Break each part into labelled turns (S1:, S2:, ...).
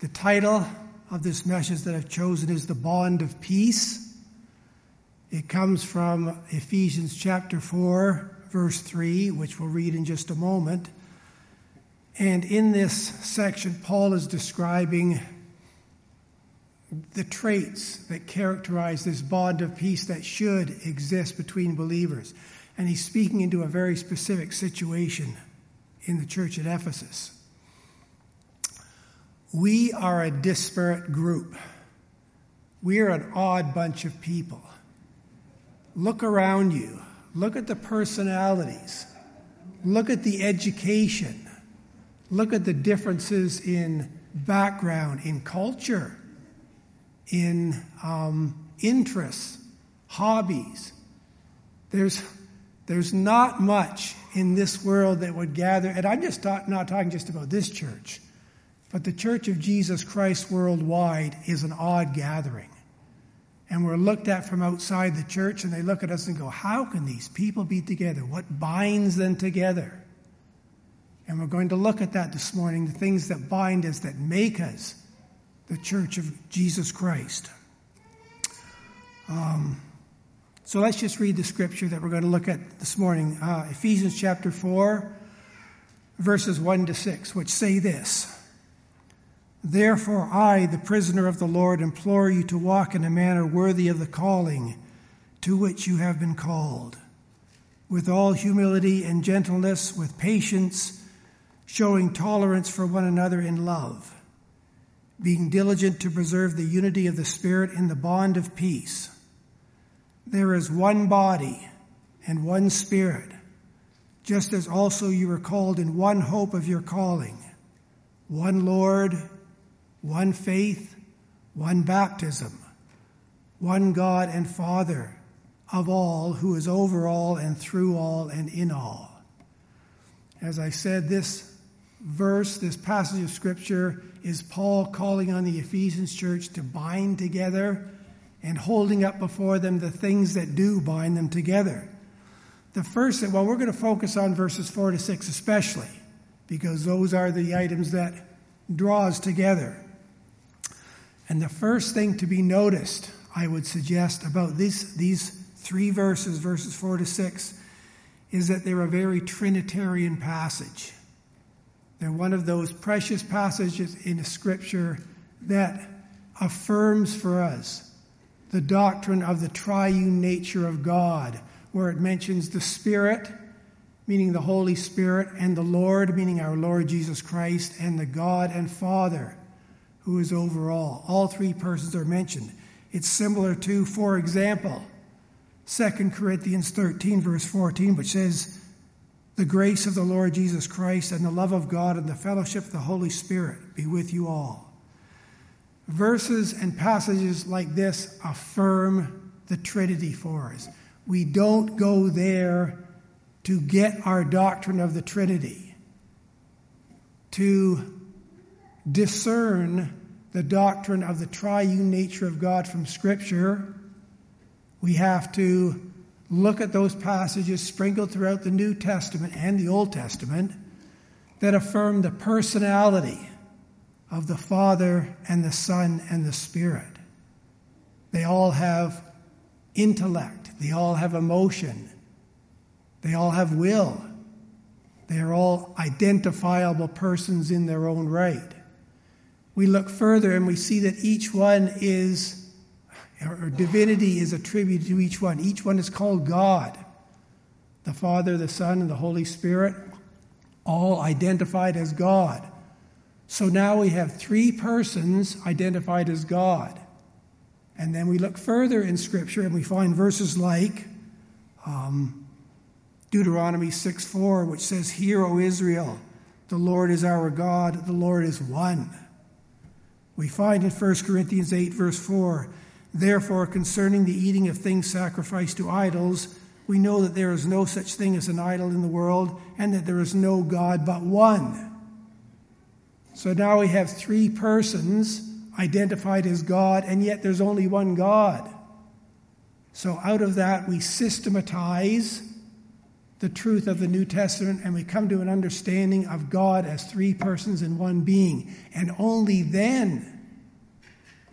S1: The title of this message that I've chosen is The Bond of Peace. It comes from Ephesians chapter 4, verse 3, which we'll read in just a moment. And in this section, Paul is describing the traits that characterize this bond of peace that should exist between believers. And he's speaking into a very specific situation in the church at Ephesus. We are a disparate group. We are an odd bunch of people. Look around you. Look at the personalities. Look at the education. Look at the differences in background, in culture, in um, interests, hobbies. There's, there's not much in this world that would gather, and I'm just not, not talking just about this church. But the Church of Jesus Christ worldwide is an odd gathering. And we're looked at from outside the church, and they look at us and go, How can these people be together? What binds them together? And we're going to look at that this morning the things that bind us, that make us the Church of Jesus Christ. Um, so let's just read the scripture that we're going to look at this morning uh, Ephesians chapter 4, verses 1 to 6, which say this. Therefore, I, the prisoner of the Lord, implore you to walk in a manner worthy of the calling to which you have been called, with all humility and gentleness, with patience, showing tolerance for one another in love, being diligent to preserve the unity of the Spirit in the bond of peace. There is one body and one Spirit, just as also you were called in one hope of your calling, one Lord one faith, one baptism, one God and Father of all, who is over all and through all and in all. As I said, this verse, this passage of Scripture, is Paul calling on the Ephesians church to bind together and holding up before them the things that do bind them together. The first thing, well, we're going to focus on verses 4 to 6 especially, because those are the items that draw us together. And the first thing to be noticed, I would suggest, about these, these three verses, verses 4 to 6, is that they're a very Trinitarian passage. They're one of those precious passages in the Scripture that affirms for us the doctrine of the triune nature of God, where it mentions the Spirit, meaning the Holy Spirit, and the Lord, meaning our Lord Jesus Christ, and the God and Father who is over all. All three persons are mentioned. It's similar to, for example, 2 Corinthians 13, verse 14, which says, The grace of the Lord Jesus Christ and the love of God and the fellowship of the Holy Spirit be with you all. Verses and passages like this affirm the Trinity for us. We don't go there to get our doctrine of the Trinity, to discern the doctrine of the triune nature of God from Scripture, we have to look at those passages sprinkled throughout the New Testament and the Old Testament that affirm the personality of the Father and the Son and the Spirit. They all have intellect, they all have emotion, they all have will. They are all identifiable persons in their own right we look further and we see that each one is, or divinity is attributed to each one. Each one is called God. The Father, the Son, and the Holy Spirit, all identified as God. So now we have three persons identified as God. And then we look further in Scripture and we find verses like um, Deuteronomy 6 4, which says, Hear, O Israel, the Lord is our God, the Lord is one. We find in 1 Corinthians 8, verse 4 Therefore, concerning the eating of things sacrificed to idols, we know that there is no such thing as an idol in the world, and that there is no God but one. So now we have three persons identified as God, and yet there's only one God. So out of that, we systematize the truth of the New Testament and we come to an understanding of God as three persons in one being. And only then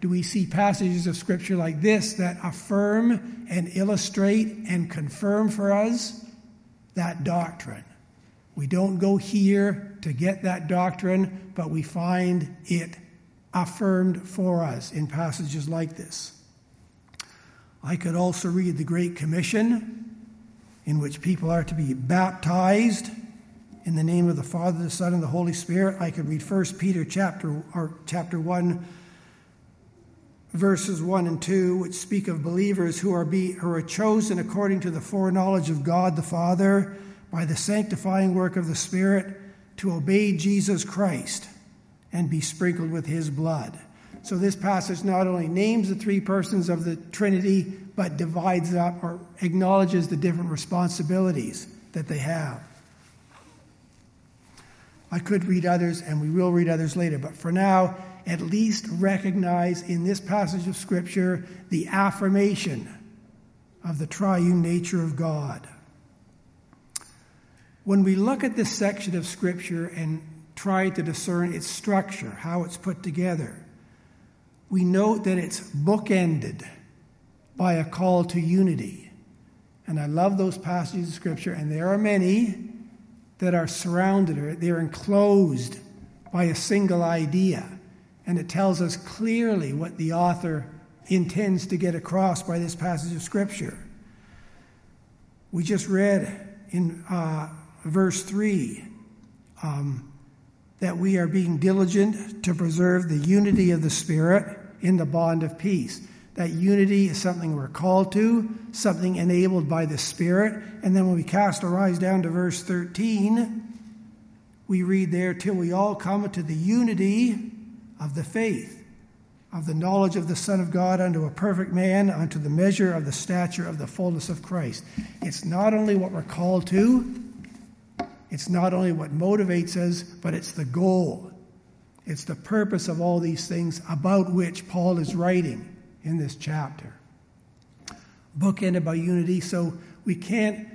S1: do we see passages of Scripture like this that affirm and illustrate and confirm for us that doctrine. We don't go here to get that doctrine, but we find it affirmed for us in passages like this. I could also read the Great Commission in which people are to be baptized in the name of the Father, the Son, and the Holy Spirit. I could read 1 Peter chapter or chapter 1 verses 1 and 2 which speak of believers who are be who are chosen according to the foreknowledge of God the Father by the sanctifying work of the Spirit to obey Jesus Christ and be sprinkled with his blood. So this passage not only names the three persons of the Trinity but divides up or acknowledges the different responsibilities that they have. I could read others, and we will read others later, but for now, at least recognize in this passage of Scripture the affirmation of the triune nature of God. When we look at this section of Scripture and try to discern its structure, how it's put together, we note that it's bookended by a call to unity. And I love those passages of Scripture, and there are many that are surrounded or they're enclosed by a single idea. And it tells us clearly what the author intends to get across by this passage of Scripture. We just read in uh, verse 3 um, that we are being diligent to preserve the unity of the Spirit in the bond of peace. That unity is something we're called to, something enabled by the Spirit. And then when we cast our eyes down to verse 13, we read there, till we all come to the unity of the faith, of the knowledge of the Son of God unto a perfect man, unto the measure of the stature of the fullness of Christ. It's not only what we're called to, it's not only what motivates us, but it's the goal. It's the purpose of all these things about which Paul is writing in this chapter. Bookended by unity, so we can't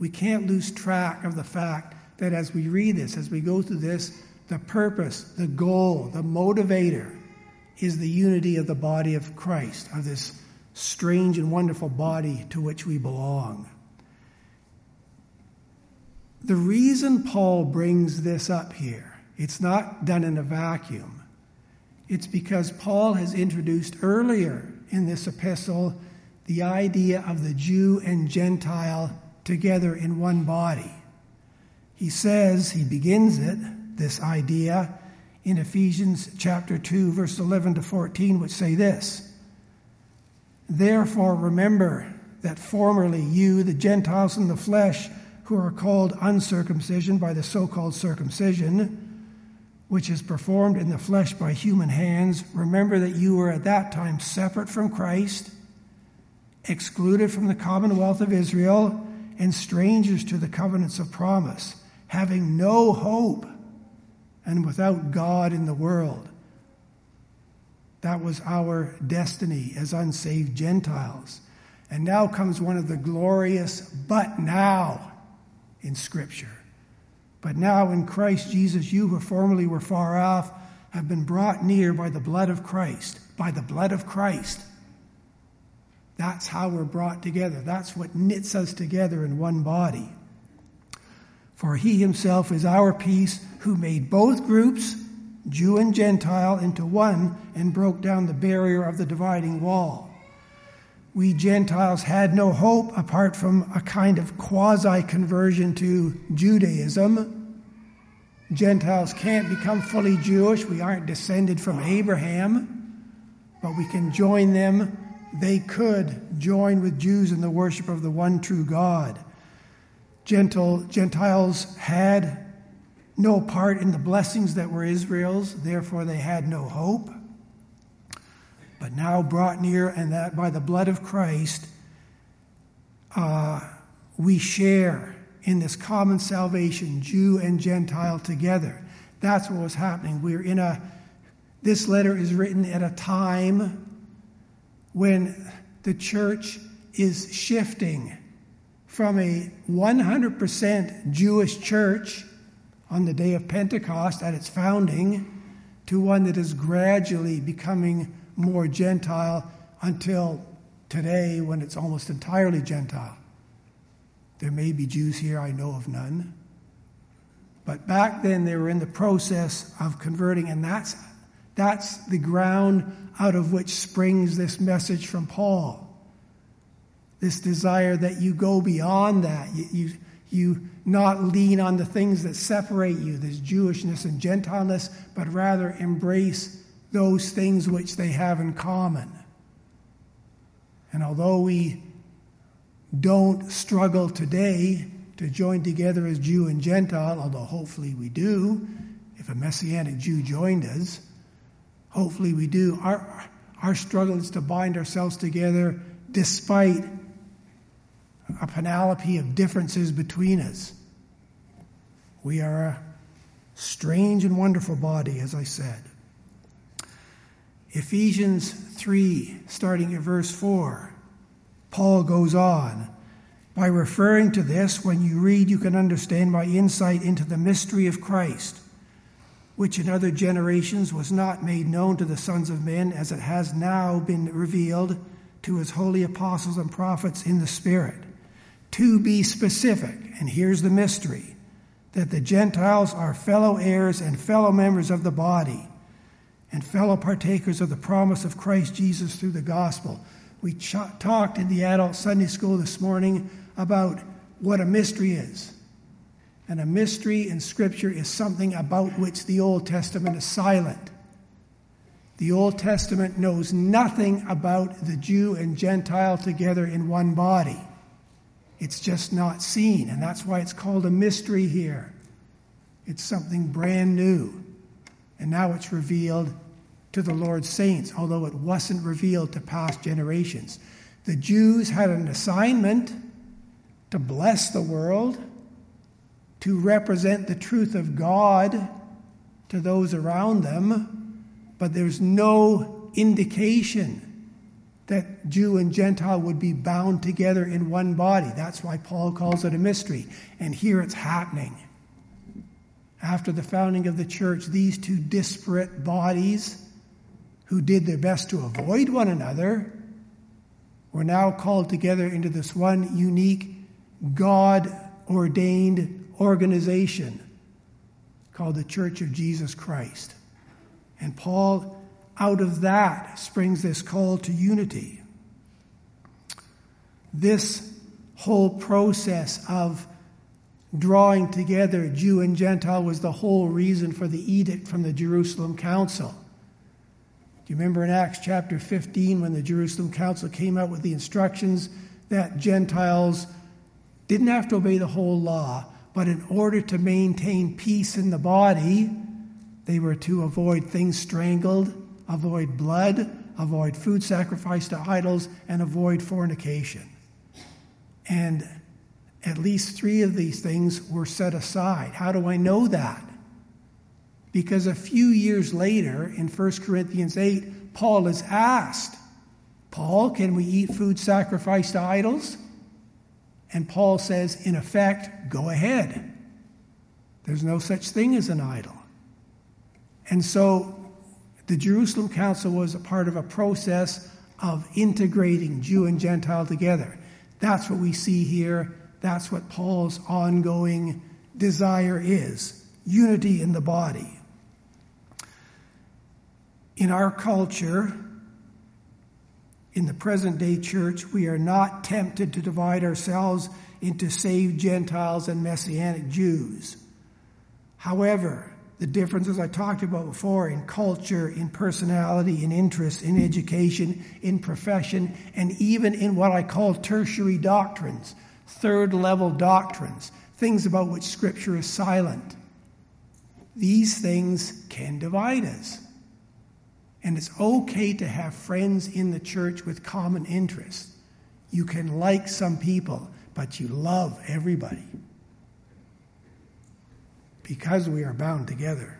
S1: we can't lose track of the fact that as we read this, as we go through this, the purpose, the goal, the motivator is the unity of the body of Christ, of this strange and wonderful body to which we belong. The reason Paul brings this up here, it's not done in a vacuum. It's because Paul has introduced earlier in this epistle the idea of the Jew and Gentile together in one body. He says, he begins it, this idea, in Ephesians chapter 2, verse 11 to 14, which say this Therefore, remember that formerly you, the Gentiles in the flesh, who are called uncircumcision by the so called circumcision, which is performed in the flesh by human hands, remember that you were at that time separate from Christ, excluded from the commonwealth of Israel, and strangers to the covenants of promise, having no hope and without God in the world. That was our destiny as unsaved Gentiles. And now comes one of the glorious but now in Scripture. But now in Christ Jesus, you who formerly were far off have been brought near by the blood of Christ. By the blood of Christ. That's how we're brought together. That's what knits us together in one body. For he himself is our peace, who made both groups, Jew and Gentile, into one and broke down the barrier of the dividing wall. We Gentiles had no hope apart from a kind of quasi conversion to Judaism Gentiles can't become fully Jewish. We aren't descended from Abraham, but we can join them. They could join with Jews in the worship of the one true God. Gentle, Gentiles had no part in the blessings that were Israel's, therefore, they had no hope. But now brought near, and that by the blood of Christ, uh, we share in this common salvation, Jew and Gentile together. That's what was happening. We're in a, this letter is written at a time when the church is shifting from a 100% Jewish church on the day of Pentecost at its founding to one that is gradually becoming more Gentile until today when it's almost entirely Gentile. There may be Jews here, I know of none. But back then they were in the process of converting, and that's, that's the ground out of which springs this message from Paul. This desire that you go beyond that. You, you, you not lean on the things that separate you, this Jewishness and Gentileness, but rather embrace those things which they have in common. And although we don't struggle today to join together as Jew and Gentile, although hopefully we do, if a Messianic Jew joined us, hopefully we do. Our, our struggle is to bind ourselves together despite a panoply of differences between us. We are a strange and wonderful body, as I said. Ephesians 3, starting at verse 4, Paul goes on. By referring to this, when you read, you can understand my insight into the mystery of Christ, which in other generations was not made known to the sons of men, as it has now been revealed to his holy apostles and prophets in the Spirit to be specific, and here's the mystery that the Gentiles are fellow heirs and fellow members of the body and fellow partakers of the promise of Christ Jesus through the gospel. We ch- talked in the adult Sunday school this morning about what a mystery is. And a mystery in Scripture is something about which the Old Testament is silent. The Old Testament knows nothing about the Jew and Gentile together in one body. It's just not seen, and that's why it's called a mystery here. It's something brand new. And now it's revealed to the Lord's saints, although it wasn't revealed to past generations. The Jews had an assignment to bless the world, to represent the truth of God to those around them, but there's no indication that Jew and Gentile would be bound together in one body. That's why Paul calls it a mystery. And here it's happening. After the founding of the church, these two disparate bodies who did their best to avoid one another were now called together into this one unique, God ordained organization called the Church of Jesus Christ. And Paul out of that springs this call to unity. This whole process of drawing together Jew and Gentile was the whole reason for the edict from the Jerusalem Council. Do you remember in Acts chapter 15 when the Jerusalem Council came out with the instructions that Gentiles didn't have to obey the whole law, but in order to maintain peace in the body, they were to avoid things strangled, avoid blood, avoid food sacrificed to idols, and avoid fornication. And at least three of these things were set aside. How do I know that? Because a few years later, in 1 Corinthians 8, Paul is asked, Paul, can we eat food sacrificed to idols? And Paul says, in effect, go ahead. There's no such thing as an idol. And so the Jerusalem Council was a part of a process of integrating Jew and Gentile together. That's what we see here. That's what Paul's ongoing desire is unity in the body. In our culture, in the present day church, we are not tempted to divide ourselves into saved Gentiles and Messianic Jews. However, the differences I talked about before in culture, in personality, in interests, in education, in profession, and even in what I call tertiary doctrines, third level doctrines, things about which Scripture is silent. These things can divide us. And it's okay to have friends in the church with common interests. You can like some people, but you love everybody because we are bound together.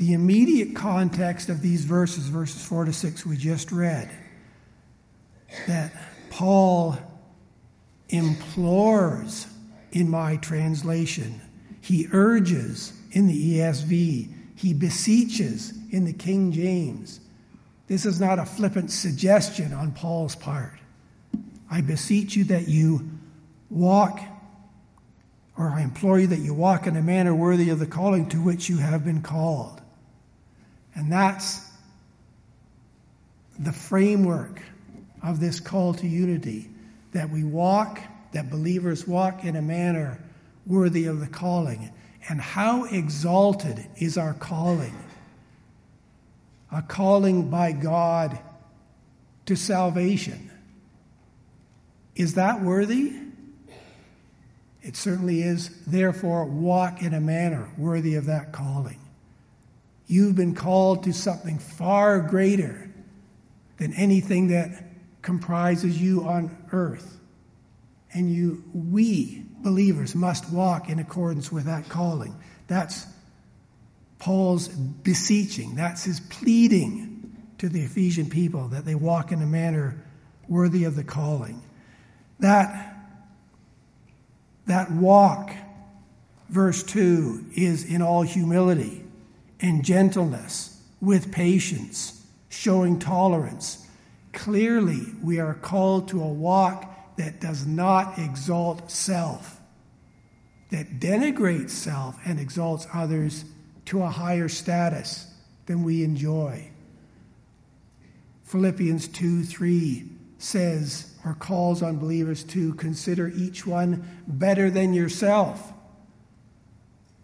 S1: the immediate context of these verses, verses 4 to 6, we just read, that Paul implores in my translation, he urges in the ESV, he beseeches in the King James. This is not a flippant suggestion on Paul's part. I beseech you that you walk, or I implore you that you walk in a manner worthy of the calling to which you have been called. And that's the framework of this call to unity that we walk, that believers walk in a manner worthy of the calling. And how exalted is our calling? A calling by God to salvation. Is that worthy? It certainly is. Therefore, walk in a manner worthy of that calling. You've been called to something far greater than anything that comprises you on earth. And you, we believers must walk in accordance with that calling. That's Paul's beseeching, that's his pleading to the Ephesian people that they walk in a manner worthy of the calling. That, that walk, verse 2, is in all humility and gentleness, with patience, showing tolerance. Clearly, we are called to a walk that does not exalt self, that denigrates self and exalts others to a higher status than we enjoy. Philippians 2 3 says, or calls on believers to consider each one better than yourself.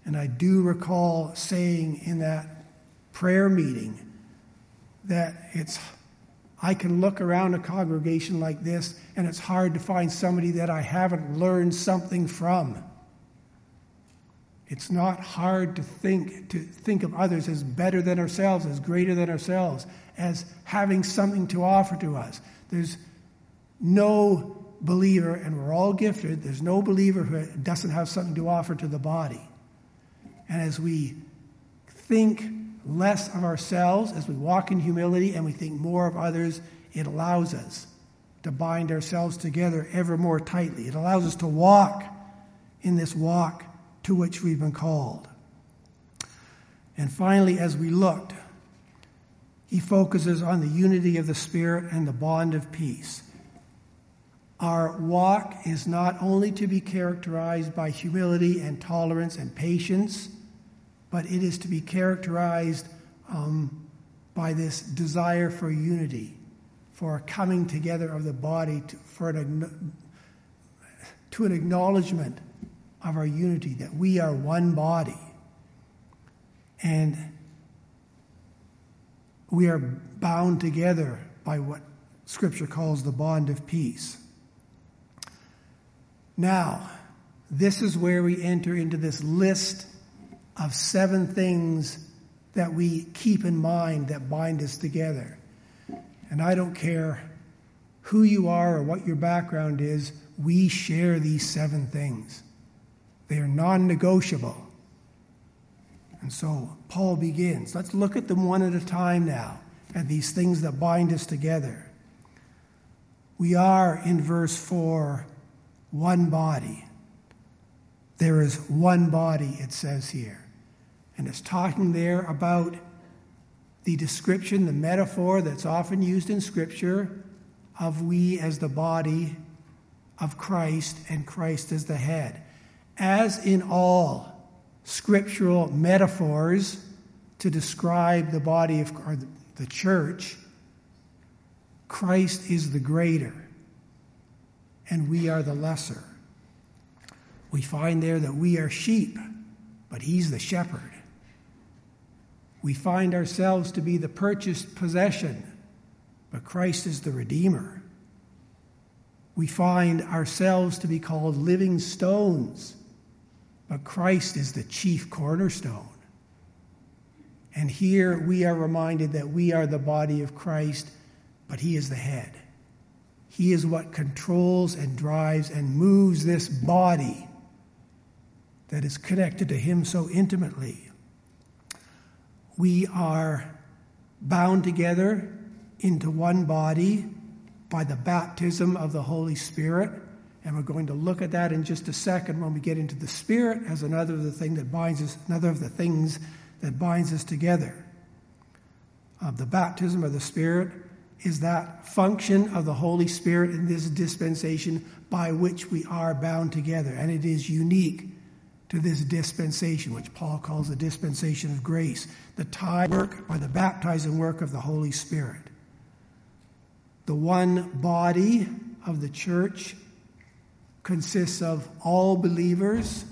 S1: And I do recall saying in that prayer meeting that it's I can look around a congregation like this and it's hard to find somebody that I haven't learned something from. It's not hard to think to think of others as better than ourselves, as greater than ourselves, as having something to offer to us. There's no believer, and we're all gifted, there's no believer who doesn't have something to offer to the body. And as we think less of ourselves, as we walk in humility and we think more of others, it allows us to bind ourselves together ever more tightly. It allows us to walk in this walk to which we've been called. And finally, as we looked, he focuses on the unity of the Spirit and the bond of peace. Our walk is not only to be characterized by humility and tolerance and patience, but it is to be characterized um, by this desire for unity, for a coming together of the body, to, for an, to an acknowledgement of our unity, that we are one body. And we are bound together by what Scripture calls the bond of peace. Now, this is where we enter into this list of seven things that we keep in mind that bind us together. And I don't care who you are or what your background is, we share these seven things. They are non negotiable. And so Paul begins. Let's look at them one at a time now, at these things that bind us together. We are in verse 4 one body. There is one body, it says here. And it's talking there about the description, the metaphor that's often used in Scripture of we as the body of Christ and Christ as the head. As in all scriptural metaphors to describe the body of or the church, Christ is the greater and we are the lesser. We find there that we are sheep, but he's the shepherd. We find ourselves to be the purchased possession, but Christ is the redeemer. We find ourselves to be called living stones, but Christ is the chief cornerstone. And here we are reminded that we are the body of Christ, but he is the head. He is what controls and drives and moves this body that is connected to Him so intimately. we are bound together into one body by the baptism of the Holy Spirit. And we're going to look at that in just a second when we get into the Spirit as another of the thing that binds us, another of the things that binds us together. Uh, the baptism of the Spirit is that function of the Holy Spirit in this dispensation by which we are bound together. And it is unique to this dispensation, which Paul calls the dispensation of grace, the tie work by the baptizing work of the Holy Spirit. The one body of the church consists of all believers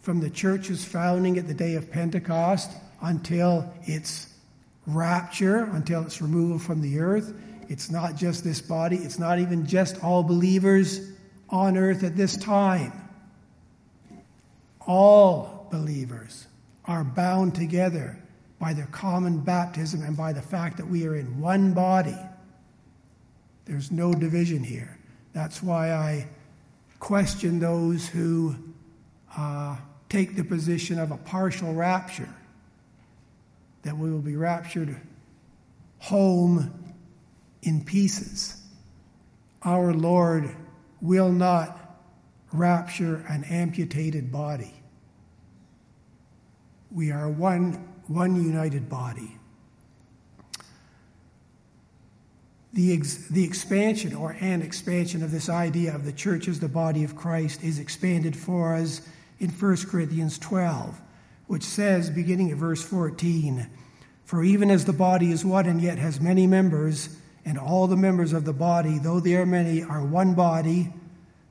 S1: from the church's founding at the day of Pentecost until its rapture, until its removal from the earth. It's not just this body, it's not even just all believers on earth at this time. All believers are bound together by their common baptism and by the fact that we are in one body. There's no division here. That's why I question those who uh, take the position of a partial rapture, that we will be raptured home in pieces. Our Lord will not rapture an amputated body. We are one, one united body. The, ex, the expansion or an expansion of this idea of the church as the body of Christ is expanded for us in 1 Corinthians 12, which says, beginning at verse 14, For even as the body is one and yet has many members, and all the members of the body, though they are many, are one body,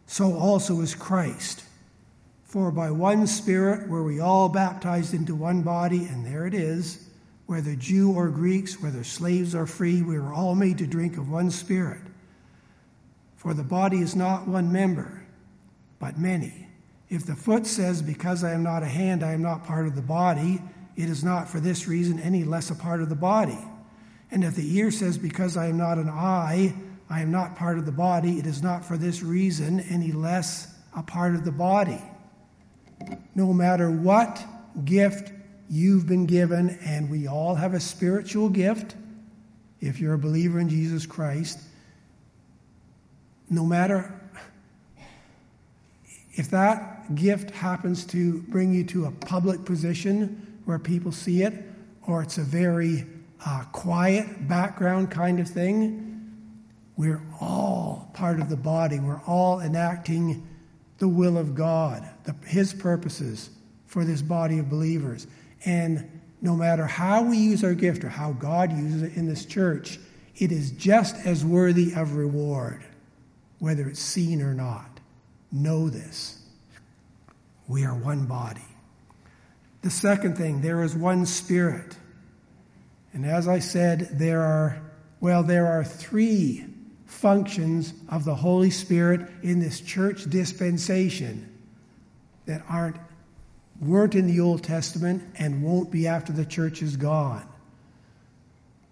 S1: so also is Christ. For by one Spirit were we all baptized into one body, and there it is whether Jew or Greeks, whether slaves or free, we were all made to drink of one Spirit. For the body is not one member, but many. If the foot says, Because I am not a hand, I am not part of the body, it is not for this reason any less a part of the body. And if the ear says, Because I am not an eye, I am not part of the body, it is not for this reason any less a part of the body. No matter what gift you've been given, and we all have a spiritual gift if you're a believer in Jesus Christ. No matter if that gift happens to bring you to a public position where people see it, or it's a very uh, quiet background kind of thing, we're all part of the body. We're all enacting the will of God, the, His purposes for this body of believers. And no matter how we use our gift or how God uses it in this church, it is just as worthy of reward, whether it's seen or not. Know this. We are one body. The second thing, there is one spirit. And as I said, there are, well, there are three functions of the Holy Spirit in this church dispensation that aren't weren't in the Old Testament and won't be after the church is gone.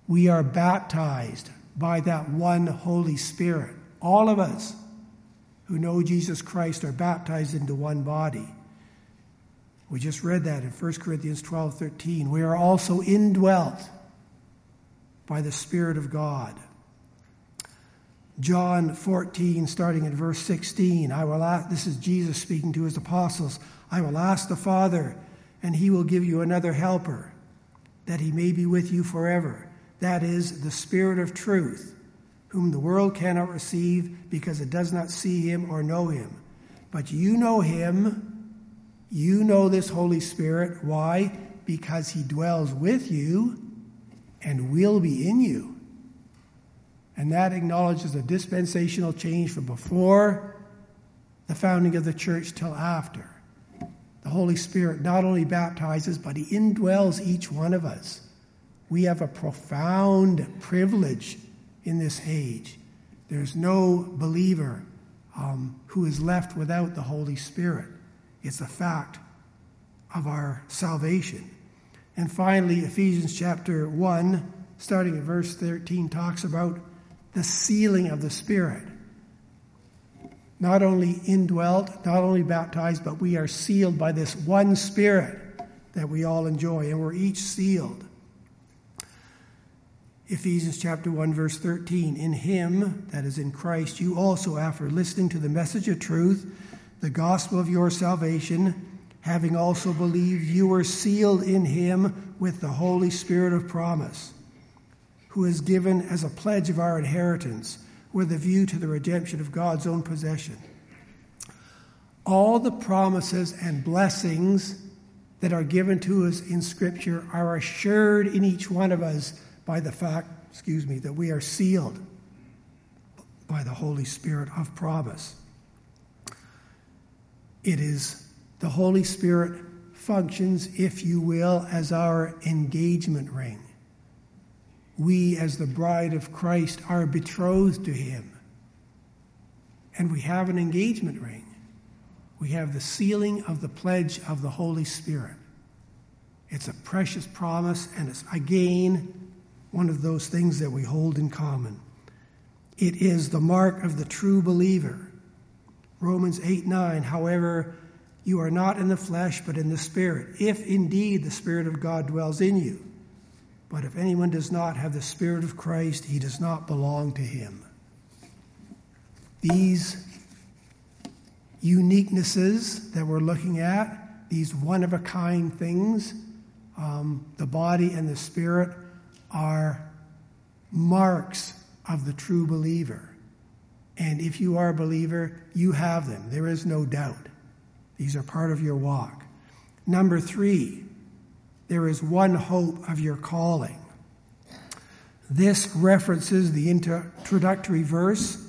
S1: We are baptized by that one Holy Spirit. All of us who know Jesus Christ are baptized into one body. We just read that in 1 Corinthians 12 13. We are also indwelt by the Spirit of God. John 14, starting at verse 16, I will ask, this is Jesus speaking to his apostles. I will ask the Father, and he will give you another helper, that he may be with you forever. That is the Spirit of truth, whom the world cannot receive because it does not see him or know him. But you know him, you know this Holy Spirit. Why? Because he dwells with you and will be in you. And that acknowledges a dispensational change from before the founding of the church till after. The Holy Spirit not only baptizes, but He indwells each one of us. We have a profound privilege in this age. There's no believer um, who is left without the Holy Spirit. It's a fact of our salvation. And finally, Ephesians chapter 1, starting at verse 13, talks about the sealing of the Spirit not only indwelt, not only baptized, but we are sealed by this one Spirit that we all enjoy, and we're each sealed. Ephesians chapter 1 verse 13 in him that is in Christ you also after listening to the message of truth the gospel of your salvation having also believed you were sealed in him with the holy spirit of promise who is given as a pledge of our inheritance with a view to the redemption of God's own possession. All the promises and blessings that are given to us in scripture are assured in each one of us by the fact, excuse me, that we are sealed by the Holy Spirit of promise. It is the Holy Spirit functions, if you will, as our engagement ring. We, as the bride of Christ, are betrothed to Him. And we have an engagement ring. We have the sealing of the pledge of the Holy Spirit. It's a precious promise, and it's again one of those things that we hold in common. It is the mark of the true believer. Romans 8 9, however, you are not in the flesh, but in the Spirit, if indeed the Spirit of God dwells in you. But if anyone does not have the Spirit of Christ, he does not belong to him. These uniquenesses that we're looking at, these one of a kind things, um, the body and the spirit, are marks of the true believer. And if you are a believer, you have them. There is no doubt. These are part of your walk. Number three, there is one hope of your calling. This references the introductory verse,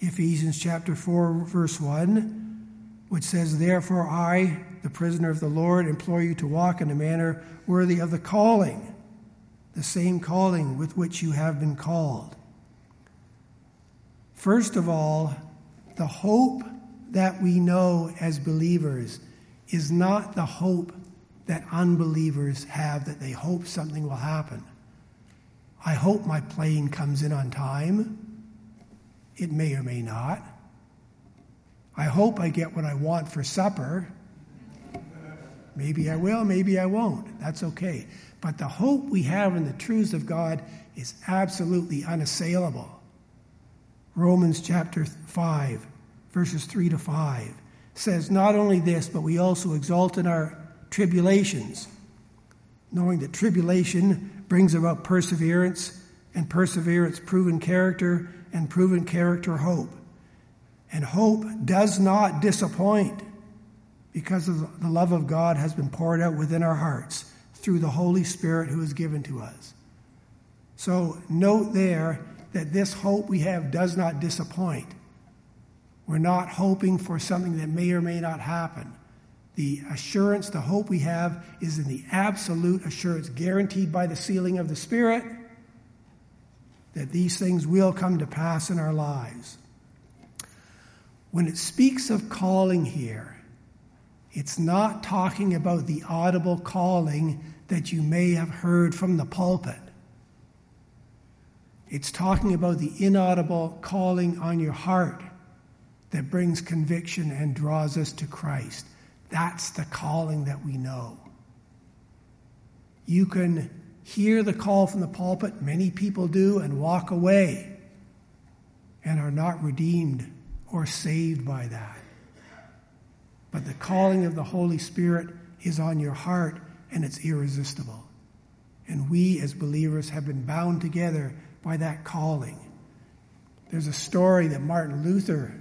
S1: Ephesians chapter 4, verse 1, which says, Therefore I, the prisoner of the Lord, implore you to walk in a manner worthy of the calling the same calling with which you have been called. First of all, the hope that we know as believers is not the hope that unbelievers have that they hope something will happen. I hope my plane comes in on time. It may or may not. I hope I get what I want for supper. Maybe I will, maybe I won't. That's okay. But the hope we have in the truths of God is absolutely unassailable. Romans chapter 5, verses 3 to 5 says, Not only this, but we also exult in our tribulations, knowing that tribulation brings about perseverance, and perseverance, proven character, and proven character, hope. And hope does not disappoint because the love of God has been poured out within our hearts through the Holy Spirit who is given to us. So note there that this hope we have does not disappoint. We're not hoping for something that may or may not happen. The assurance, the hope we have is in the absolute assurance guaranteed by the sealing of the Spirit that these things will come to pass in our lives. When it speaks of calling here, it's not talking about the audible calling that you may have heard from the pulpit. It's talking about the inaudible calling on your heart that brings conviction and draws us to Christ. That's the calling that we know. You can hear the call from the pulpit, many people do, and walk away and are not redeemed or saved by that. But the calling of the Holy Spirit is on your heart and it's irresistible. And we as believers have been bound together by that calling. There's a story that Martin Luther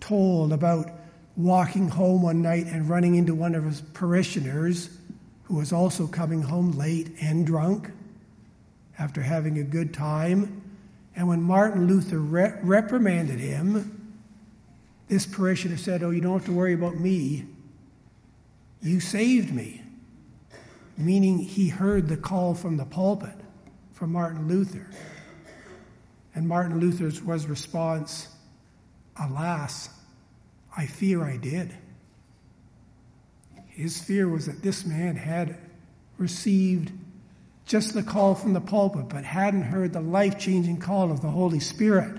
S1: told about walking home one night and running into one of his parishioners who was also coming home late and drunk after having a good time. And when Martin Luther re- reprimanded him, this parishioner said, Oh, you don't have to worry about me. You saved me. Meaning he heard the call from the pulpit from Martin Luther. And Martin Luther's was response, Alas, I fear I did. His fear was that this man had received just the call from the pulpit, but hadn't heard the life changing call of the Holy Spirit.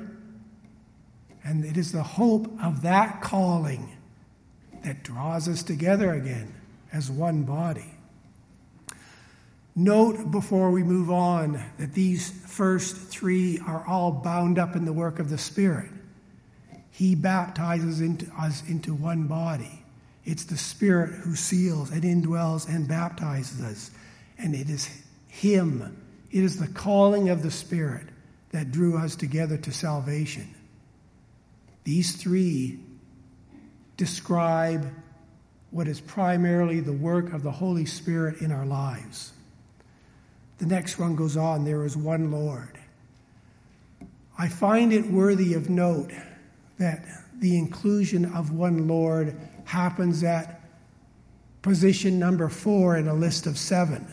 S1: And it is the hope of that calling that draws us together again as one body. Note before we move on that these first three are all bound up in the work of the Spirit. He baptizes into us into one body. It's the Spirit who seals and indwells and baptizes us. And it is Him, it is the calling of the Spirit that drew us together to salvation. These three describe what is primarily the work of the Holy Spirit in our lives. The next one goes on there is one Lord. I find it worthy of note that the inclusion of one Lord happens at position number four in a list of seven.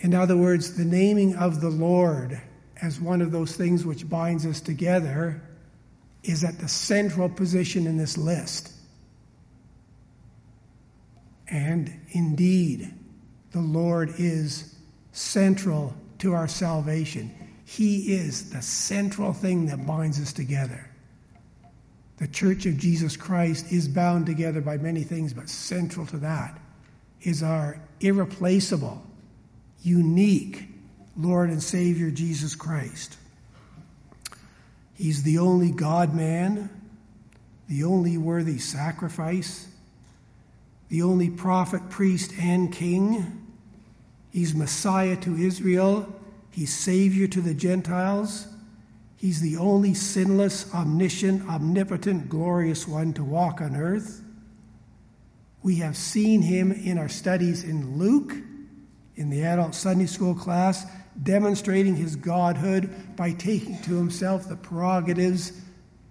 S1: In other words, the naming of the Lord as one of those things which binds us together is at the central position in this list. And indeed, the Lord is central to our salvation. He is the central thing that binds us together. The Church of Jesus Christ is bound together by many things, but central to that is our irreplaceable, unique Lord and Savior Jesus Christ. He's the only God man, the only worthy sacrifice, the only prophet, priest, and king. He's Messiah to Israel. He's Savior to the Gentiles. He's the only sinless, omniscient, omnipotent, glorious one to walk on earth. We have seen him in our studies in Luke, in the adult Sunday school class, demonstrating his godhood by taking to himself the prerogatives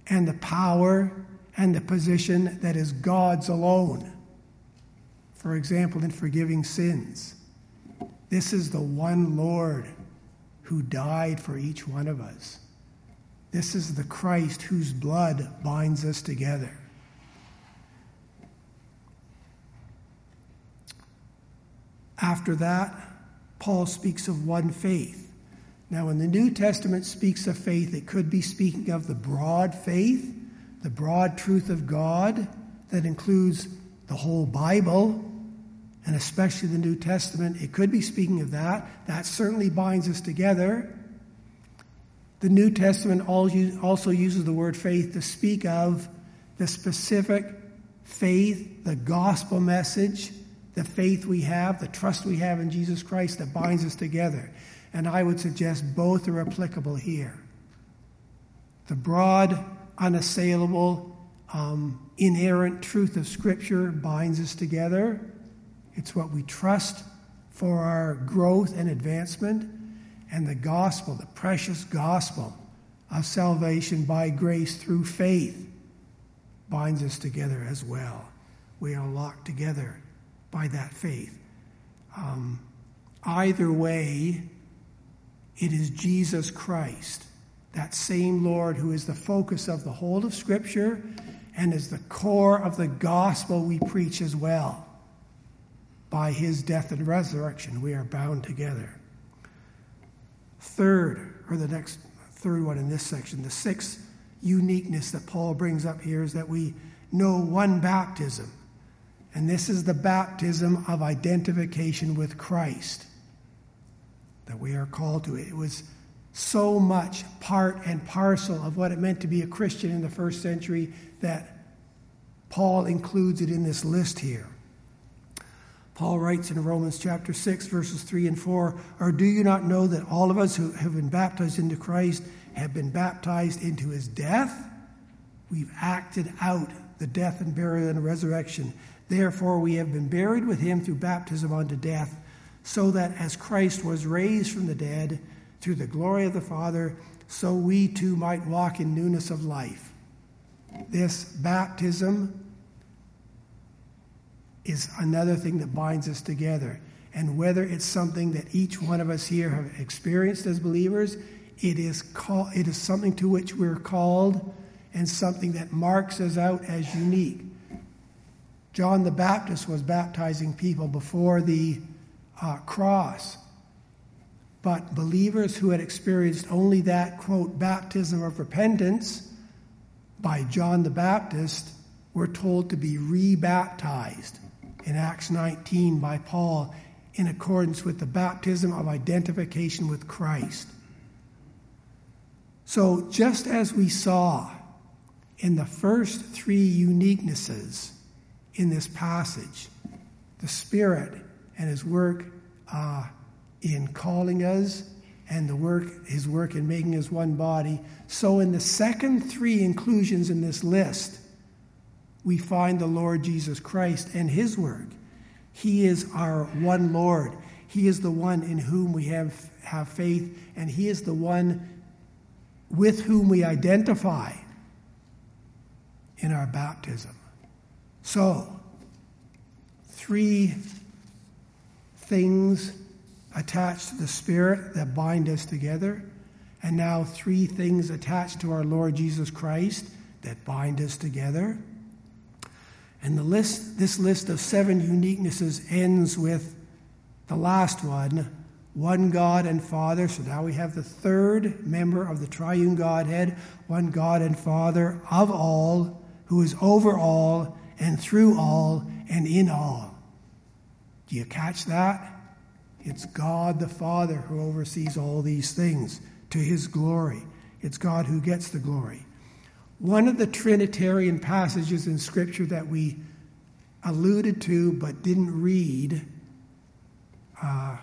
S1: and the power and the position that is God's alone. For example, in forgiving sins. This is the one Lord who died for each one of us. This is the Christ whose blood binds us together. After that, Paul speaks of one faith. Now, when the New Testament speaks of faith, it could be speaking of the broad faith, the broad truth of God that includes the whole Bible, and especially the New Testament. It could be speaking of that. That certainly binds us together. The New Testament also uses the word faith to speak of the specific faith, the gospel message, the faith we have, the trust we have in Jesus Christ that binds us together. And I would suggest both are applicable here. The broad, unassailable, um, inerrant truth of Scripture binds us together. It's what we trust for our growth and advancement. And the gospel, the precious gospel of salvation by grace through faith, binds us together as well. We are locked together by that faith. Um, either way, it is Jesus Christ, that same Lord who is the focus of the whole of Scripture and is the core of the gospel we preach as well. By his death and resurrection, we are bound together. Third, or the next third one in this section, the sixth uniqueness that Paul brings up here is that we know one baptism. And this is the baptism of identification with Christ that we are called to. It was so much part and parcel of what it meant to be a Christian in the first century that Paul includes it in this list here. Paul writes in Romans chapter 6, verses 3 and 4 Or do you not know that all of us who have been baptized into Christ have been baptized into his death? We've acted out the death and burial and resurrection. Therefore, we have been buried with him through baptism unto death, so that as Christ was raised from the dead through the glory of the Father, so we too might walk in newness of life. This baptism is another thing that binds us together. And whether it's something that each one of us here have experienced as believers, it is, call, it is something to which we're called and something that marks us out as unique. John the Baptist was baptizing people before the uh, cross. But believers who had experienced only that, quote, baptism of repentance by John the Baptist were told to be rebaptized in Acts 19 by Paul in accordance with the baptism of identification with Christ. So, just as we saw in the first three uniquenesses in this passage the Spirit and His work uh, in calling us, and the work, His work in making us one body. So, in the second three inclusions in this list, we find the Lord Jesus Christ and His work. He is our one Lord. He is the one in whom we have, have faith, and He is the one with whom we identify in our baptism. So, three things attached to the Spirit that bind us together, and now three things attached to our Lord Jesus Christ that bind us together. And the list, this list of seven uniquenesses ends with the last one one God and Father. So now we have the third member of the triune Godhead, one God and Father of all, who is over all and through all and in all. Do you catch that? It's God the Father who oversees all these things to his glory. It's God who gets the glory. One of the Trinitarian passages in Scripture that we alluded to but didn't read, uh,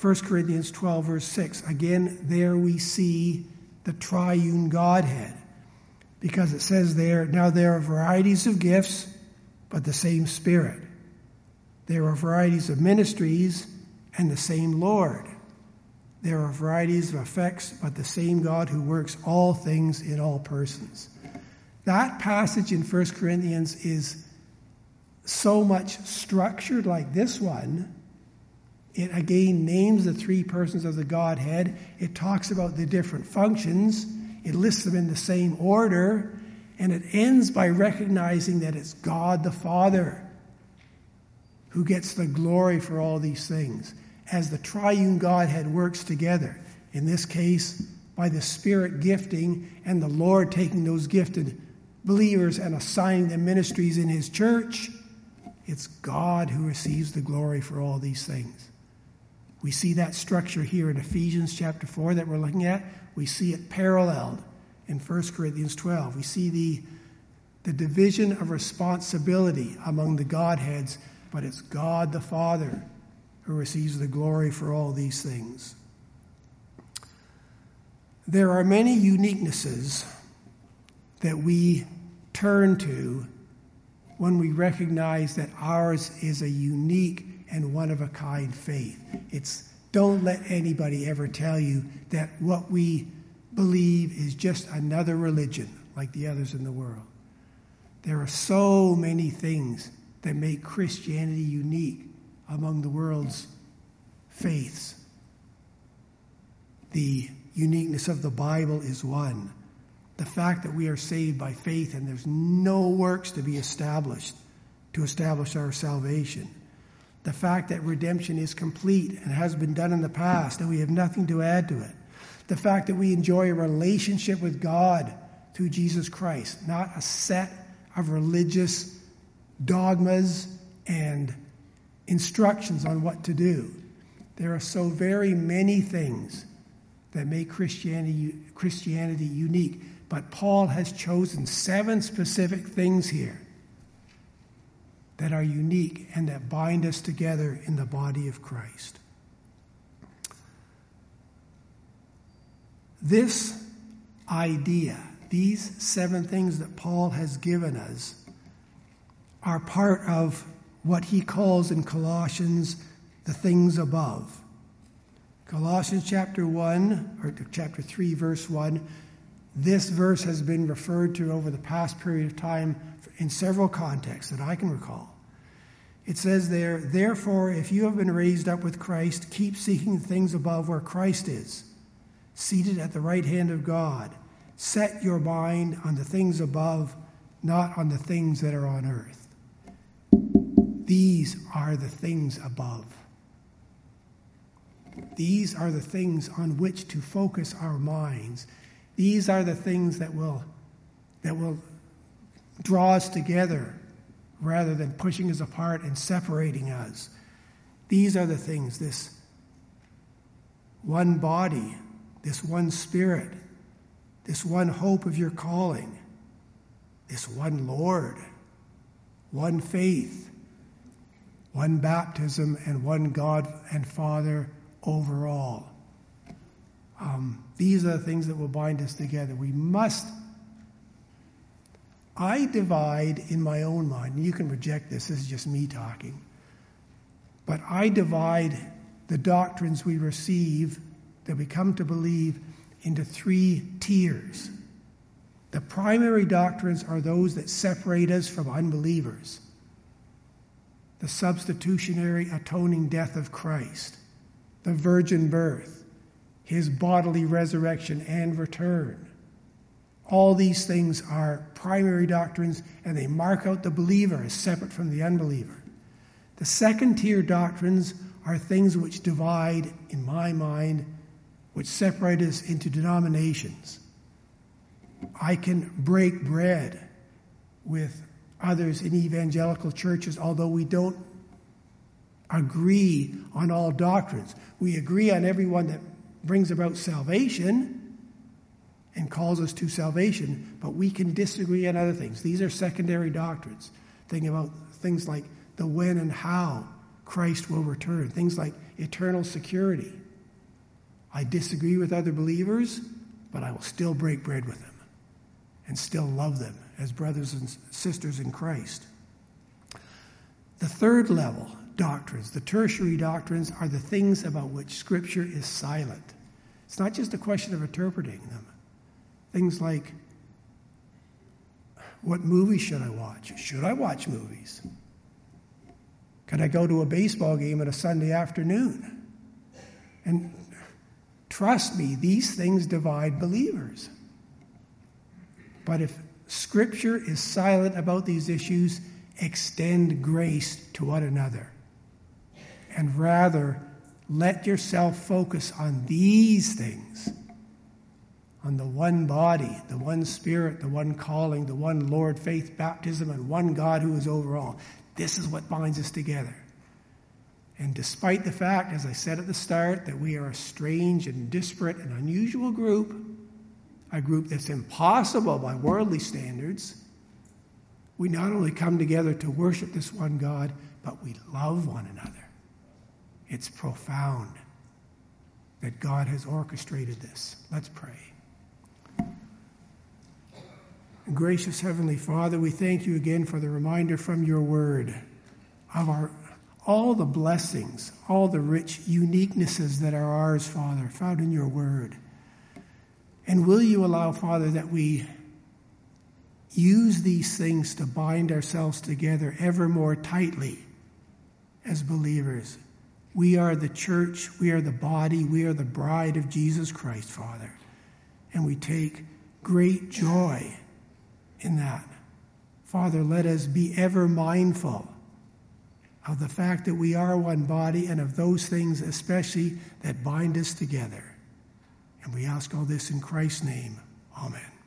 S1: 1 Corinthians 12, verse 6. Again, there we see the triune Godhead because it says there, now there are varieties of gifts, but the same Spirit. There are varieties of ministries and the same Lord. There are varieties of effects, but the same God who works all things in all persons. That passage in 1 Corinthians is so much structured like this one. It again names the three persons of the Godhead. It talks about the different functions. It lists them in the same order. And it ends by recognizing that it's God the Father who gets the glory for all these things as the triune Godhead works together. In this case, by the Spirit gifting and the Lord taking those gifted believers and assigning them ministries in His church. It's God who receives the glory for all these things. We see that structure here in Ephesians chapter 4 that we're looking at. We see it paralleled in 1 Corinthians 12. We see the, the division of responsibility among the Godheads but it's God the Father who receives the glory for all these things. There are many uniquenesses that we turn to when we recognize that ours is a unique and one of a kind faith. It's don't let anybody ever tell you that what we believe is just another religion like the others in the world. There are so many things that make Christianity unique among the world's faiths. The uniqueness of the Bible is one. The fact that we are saved by faith and there's no works to be established to establish our salvation. The fact that redemption is complete and has been done in the past and we have nothing to add to it. The fact that we enjoy a relationship with God through Jesus Christ, not a set of religious dogmas and instructions on what to do. There are so very many things that make Christianity, Christianity unique, but Paul has chosen seven specific things here that are unique and that bind us together in the body of Christ. This idea, these seven things that Paul has given us, are part of what he calls in Colossians the things above. Colossians chapter 1, or chapter 3, verse 1, this verse has been referred to over the past period of time in several contexts that I can recall. It says there, Therefore, if you have been raised up with Christ, keep seeking the things above where Christ is, seated at the right hand of God. Set your mind on the things above, not on the things that are on earth. These are the things above. These are the things on which to focus our minds. These are the things that will, that will draw us together rather than pushing us apart and separating us. These are the things this one body, this one spirit, this one hope of your calling, this one Lord, one faith, one baptism, and one God and Father over all. Um, these are the things that will bind us together. We must. I divide in my own mind. You can reject this, this is just me talking. But I divide the doctrines we receive that we come to believe into three tiers. The primary doctrines are those that separate us from unbelievers the substitutionary atoning death of Christ, the virgin birth, his bodily resurrection and return. All these things are primary doctrines and they mark out the believer as separate from the unbeliever. The second tier doctrines are things which divide, in my mind, which separate us into denominations. I can break bread with others in evangelical churches, although we don't agree on all doctrines. We agree on everyone that brings about salvation and calls us to salvation, but we can disagree on other things. These are secondary doctrines. Think about things like the when and how Christ will return, things like eternal security. I disagree with other believers, but I will still break bread with them and still love them as brothers and sisters in Christ. The third level doctrines, the tertiary doctrines, are the things about which Scripture is silent. It's not just a question of interpreting them. Things like, what movie should I watch? Should I watch movies? Can I go to a baseball game on a Sunday afternoon? And trust me, these things divide believers. But if Scripture is silent about these issues, extend grace to one another and rather let yourself focus on these things on the one body, the one spirit, the one calling, the one Lord, faith, baptism, and one God who is over all. This is what binds us together. And despite the fact, as I said at the start, that we are a strange and disparate and unusual group, a group that's impossible by worldly standards, we not only come together to worship this one God, but we love one another. It's profound that God has orchestrated this. Let's pray. Gracious Heavenly Father, we thank you again for the reminder from your word of our all the blessings, all the rich uniquenesses that are ours, Father, found in your word. And will you allow, Father, that we use these things to bind ourselves together ever more tightly as believers we are the church, we are the body, we are the bride of Jesus Christ, Father. And we take great joy in that. Father, let us be ever mindful of the fact that we are one body and of those things especially that bind us together. And we ask all this in Christ's name. Amen.